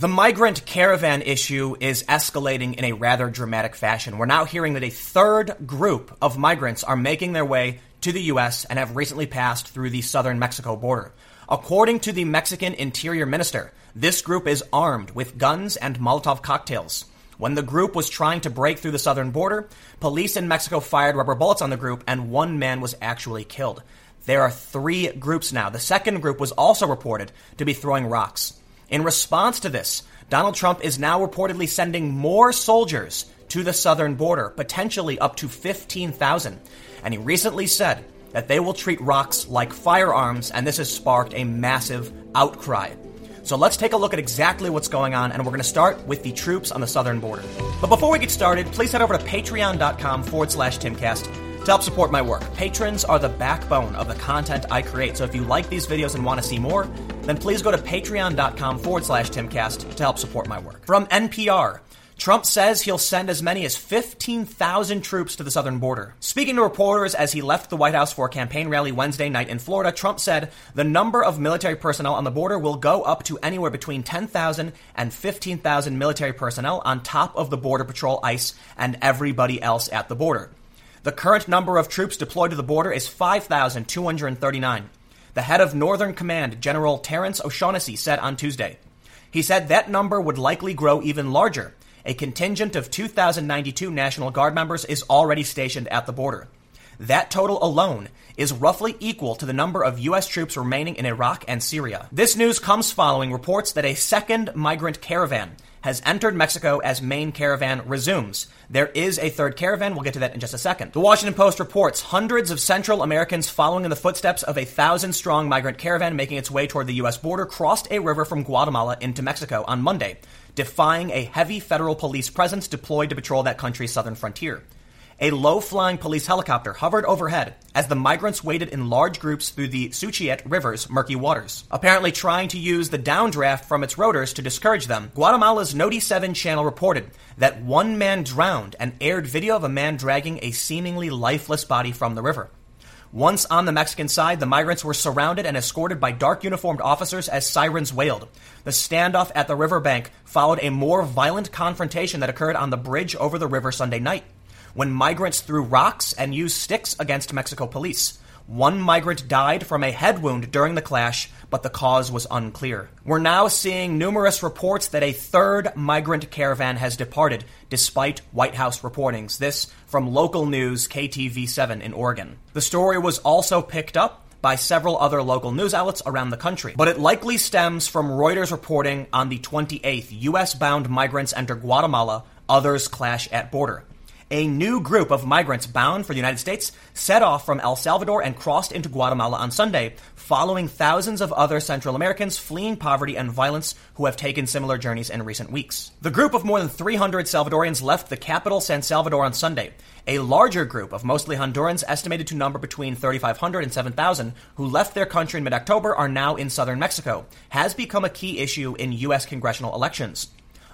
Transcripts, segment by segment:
The migrant caravan issue is escalating in a rather dramatic fashion. We're now hearing that a third group of migrants are making their way to the U.S. and have recently passed through the southern Mexico border. According to the Mexican Interior Minister, this group is armed with guns and Molotov cocktails. When the group was trying to break through the southern border, police in Mexico fired rubber bullets on the group and one man was actually killed. There are three groups now. The second group was also reported to be throwing rocks. In response to this, Donald Trump is now reportedly sending more soldiers to the southern border, potentially up to 15,000. And he recently said that they will treat rocks like firearms, and this has sparked a massive outcry. So let's take a look at exactly what's going on, and we're going to start with the troops on the southern border. But before we get started, please head over to patreon.com forward slash timcast to help support my work. Patrons are the backbone of the content I create, so if you like these videos and want to see more, then please go to patreon.com forward slash timcast to help support my work. From NPR, Trump says he'll send as many as 15,000 troops to the southern border. Speaking to reporters as he left the White House for a campaign rally Wednesday night in Florida, Trump said the number of military personnel on the border will go up to anywhere between 10,000 and 15,000 military personnel on top of the Border Patrol, ICE, and everybody else at the border. The current number of troops deployed to the border is 5,239. The head of Northern Command, General Terence O'Shaughnessy, said on Tuesday. He said that number would likely grow even larger a contingent of 2,092 National Guard members is already stationed at the border. That total alone is roughly equal to the number of U.S. troops remaining in Iraq and Syria. This news comes following reports that a second migrant caravan has entered Mexico as main caravan resumes. There is a third caravan. We'll get to that in just a second. The Washington Post reports hundreds of Central Americans following in the footsteps of a thousand strong migrant caravan making its way toward the U.S. border crossed a river from Guatemala into Mexico on Monday, defying a heavy federal police presence deployed to patrol that country's southern frontier. A low flying police helicopter hovered overhead as the migrants waded in large groups through the Suchiate River's murky waters, apparently trying to use the downdraft from its rotors to discourage them. Guatemala's Noti 7 channel reported that one man drowned and aired video of a man dragging a seemingly lifeless body from the river. Once on the Mexican side, the migrants were surrounded and escorted by dark uniformed officers as sirens wailed. The standoff at the riverbank followed a more violent confrontation that occurred on the bridge over the river Sunday night when migrants threw rocks and used sticks against Mexico police. One migrant died from a head wound during the clash, but the cause was unclear. We're now seeing numerous reports that a third migrant caravan has departed, despite White House reportings. This from local news KTV7 in Oregon. The story was also picked up by several other local news outlets around the country, but it likely stems from Reuters reporting on the 28th US bound migrants enter Guatemala, others clash at border a new group of migrants bound for the United States set off from El Salvador and crossed into Guatemala on Sunday, following thousands of other Central Americans fleeing poverty and violence who have taken similar journeys in recent weeks. The group of more than 300 Salvadorians left the capital, San Salvador, on Sunday. A larger group of mostly Hondurans, estimated to number between 3,500 and 7,000, who left their country in mid October are now in southern Mexico, has become a key issue in U.S. congressional elections.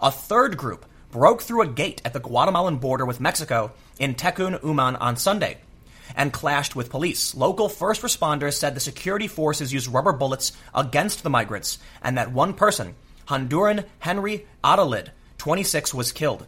A third group, broke through a gate at the Guatemalan border with Mexico in Tecún Umán on Sunday and clashed with police. Local first responders said the security forces used rubber bullets against the migrants and that one person, Honduran Henry Adalid, 26, was killed.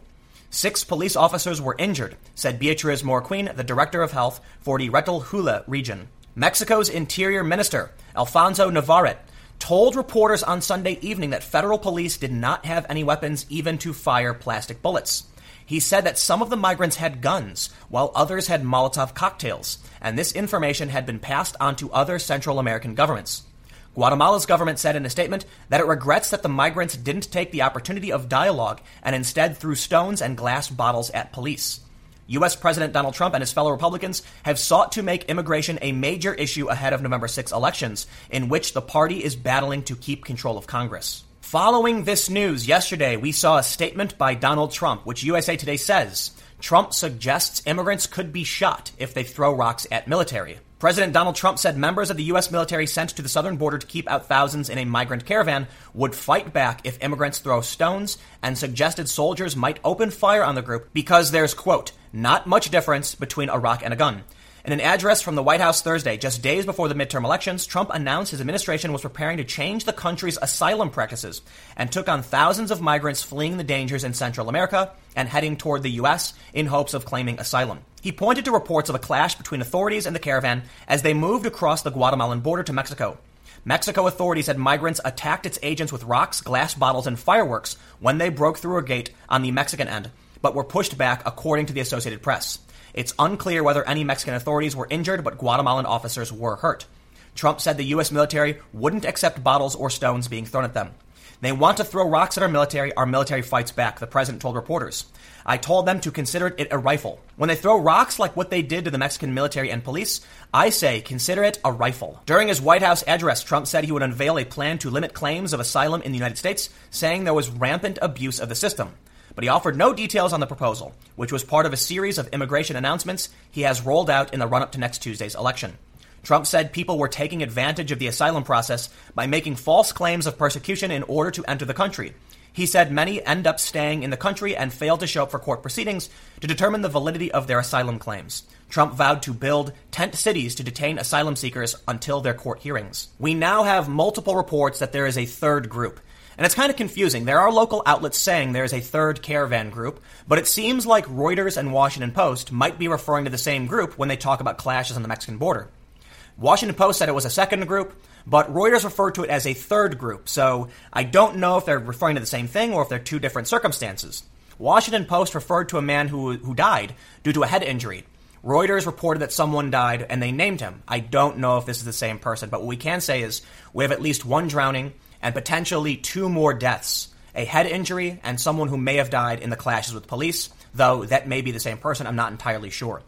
Six police officers were injured, said Beatriz Morquin, the director of health for the Retalhuleu region. Mexico's interior minister, Alfonso Navarrete, told reporters on Sunday evening that federal police did not have any weapons even to fire plastic bullets. He said that some of the migrants had guns, while others had Molotov cocktails, and this information had been passed on to other Central American governments. Guatemala's government said in a statement that it regrets that the migrants didn't take the opportunity of dialogue and instead threw stones and glass bottles at police. U.S. President Donald Trump and his fellow Republicans have sought to make immigration a major issue ahead of November 6 elections, in which the party is battling to keep control of Congress. Following this news, yesterday we saw a statement by Donald Trump, which USA Today says Trump suggests immigrants could be shot if they throw rocks at military. President Donald Trump said members of the U.S. military sent to the southern border to keep out thousands in a migrant caravan would fight back if immigrants throw stones and suggested soldiers might open fire on the group because there's, quote, not much difference between a rock and a gun. In an address from the White House Thursday, just days before the midterm elections, Trump announced his administration was preparing to change the country's asylum practices and took on thousands of migrants fleeing the dangers in Central America and heading toward the U.S. in hopes of claiming asylum. He pointed to reports of a clash between authorities and the caravan as they moved across the Guatemalan border to Mexico. Mexico authorities said migrants attacked its agents with rocks, glass bottles, and fireworks when they broke through a gate on the Mexican end, but were pushed back, according to the Associated Press. It's unclear whether any Mexican authorities were injured, but Guatemalan officers were hurt. Trump said the U.S. military wouldn't accept bottles or stones being thrown at them. They want to throw rocks at our military. Our military fights back, the president told reporters. I told them to consider it a rifle. When they throw rocks like what they did to the Mexican military and police, I say consider it a rifle. During his White House address, Trump said he would unveil a plan to limit claims of asylum in the United States, saying there was rampant abuse of the system but he offered no details on the proposal, which was part of a series of immigration announcements he has rolled out in the run up to next Tuesday's election. Trump said people were taking advantage of the asylum process by making false claims of persecution in order to enter the country. He said many end up staying in the country and fail to show up for court proceedings to determine the validity of their asylum claims. Trump vowed to build tent cities to detain asylum seekers until their court hearings. We now have multiple reports that there is a third group, and it's kind of confusing. There are local outlets saying there's a third caravan group, but it seems like Reuters and Washington Post might be referring to the same group when they talk about clashes on the Mexican border. Washington Post said it was a second group, but Reuters referred to it as a third group, so I don't know if they're referring to the same thing or if they're two different circumstances. Washington Post referred to a man who, who died due to a head injury. Reuters reported that someone died and they named him. I don't know if this is the same person, but what we can say is we have at least one drowning and potentially two more deaths a head injury and someone who may have died in the clashes with police, though that may be the same person. I'm not entirely sure.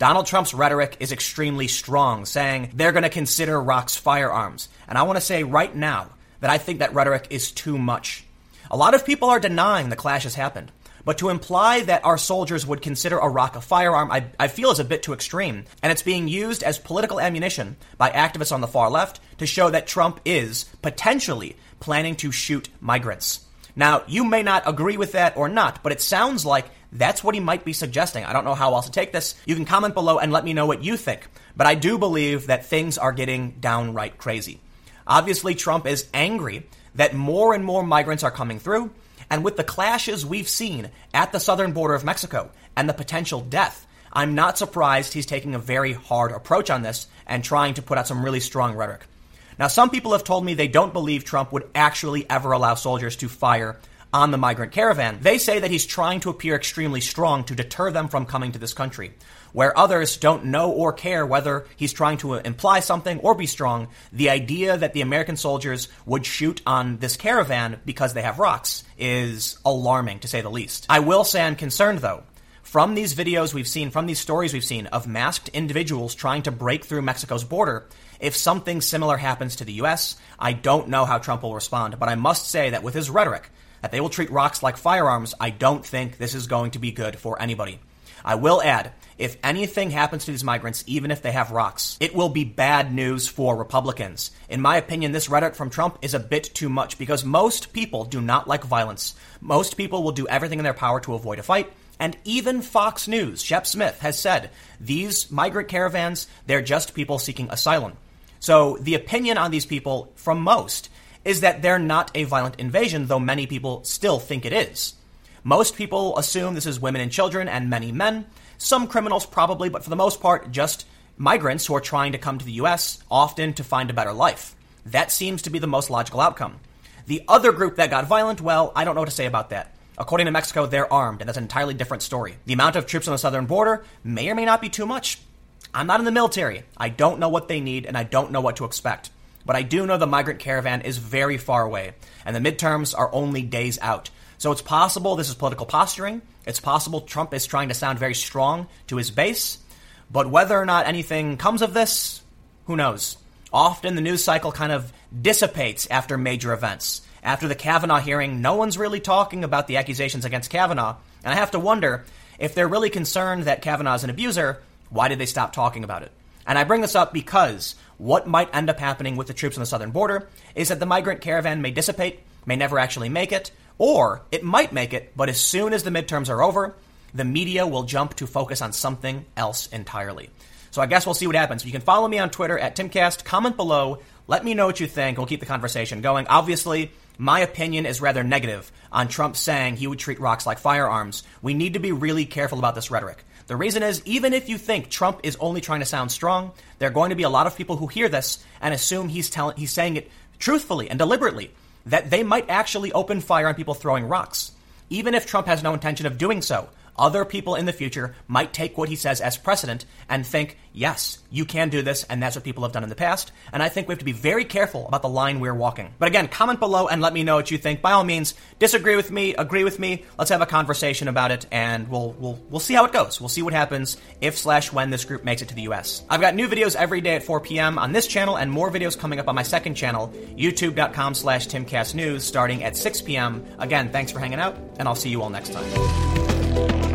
Donald Trump's rhetoric is extremely strong, saying they're going to consider rocks firearms. And I want to say right now that I think that rhetoric is too much. A lot of people are denying the clashes happened. But to imply that our soldiers would consider a rock a firearm, I, I, feel is a bit too extreme. And it's being used as political ammunition by activists on the far left to show that Trump is potentially planning to shoot migrants. Now, you may not agree with that or not, but it sounds like that's what he might be suggesting. I don't know how else to take this. You can comment below and let me know what you think. But I do believe that things are getting downright crazy. Obviously, Trump is angry that more and more migrants are coming through and with the clashes we've seen at the southern border of Mexico and the potential death, I'm not surprised he's taking a very hard approach on this and trying to put out some really strong rhetoric. Now, some people have told me they don't believe Trump would actually ever allow soldiers to fire on the migrant caravan. They say that he's trying to appear extremely strong to deter them from coming to this country where others don't know or care whether he's trying to imply something or be strong, the idea that the American soldiers would shoot on this caravan because they have rocks is alarming, to say the least. I will say I'm concerned, though. From these videos we've seen, from these stories we've seen of masked individuals trying to break through Mexico's border, if something similar happens to the U.S., I don't know how Trump will respond. But I must say that with his rhetoric, that they will treat rocks like firearms, I don't think this is going to be good for anybody. I will add if anything happens to these migrants, even if they have rocks, it will be bad news for Republicans. In my opinion, this rhetoric from Trump is a bit too much because most people do not like violence. Most people will do everything in their power to avoid a fight. And even Fox News, Shep Smith, has said these migrant caravans, they're just people seeking asylum. So the opinion on these people from most is that they're not a violent invasion, though many people still think it is. Most people assume this is women and children and many men, some criminals, probably, but for the most part, just migrants who are trying to come to the U.S., often to find a better life. That seems to be the most logical outcome. The other group that got violent, well, I don't know what to say about that. According to Mexico, they're armed, and that's an entirely different story. The amount of troops on the southern border may or may not be too much. I'm not in the military. I don't know what they need, and I don't know what to expect. But I do know the migrant caravan is very far away, and the midterms are only days out. So it's possible this is political posturing. It's possible Trump is trying to sound very strong to his base. But whether or not anything comes of this, who knows? Often the news cycle kind of dissipates after major events. After the Kavanaugh hearing, no one's really talking about the accusations against Kavanaugh. And I have to wonder if they're really concerned that Kavanaugh is an abuser, why did they stop talking about it? And I bring this up because what might end up happening with the troops on the southern border is that the migrant caravan may dissipate, may never actually make it, or it might make it, but as soon as the midterms are over, the media will jump to focus on something else entirely. So I guess we'll see what happens. You can follow me on Twitter at Timcast. Comment below. Let me know what you think. We'll keep the conversation going. Obviously, my opinion is rather negative on Trump saying he would treat rocks like firearms. We need to be really careful about this rhetoric. The reason is, even if you think Trump is only trying to sound strong, there are going to be a lot of people who hear this and assume he's telling, he's saying it truthfully and deliberately, that they might actually open fire on people throwing rocks. Even if Trump has no intention of doing so, other people in the future might take what he says as precedent and think, yes, you can do this, and that's what people have done in the past. And I think we have to be very careful about the line we're walking. But again, comment below and let me know what you think. By all means, disagree with me, agree with me. Let's have a conversation about it, and we'll we'll we'll see how it goes. We'll see what happens if slash when this group makes it to the U.S. I've got new videos every day at 4 p.m. on this channel, and more videos coming up on my second channel, YouTube.com/slash TimCastNews, starting at 6 p.m. Again, thanks for hanging out, and I'll see you all next time.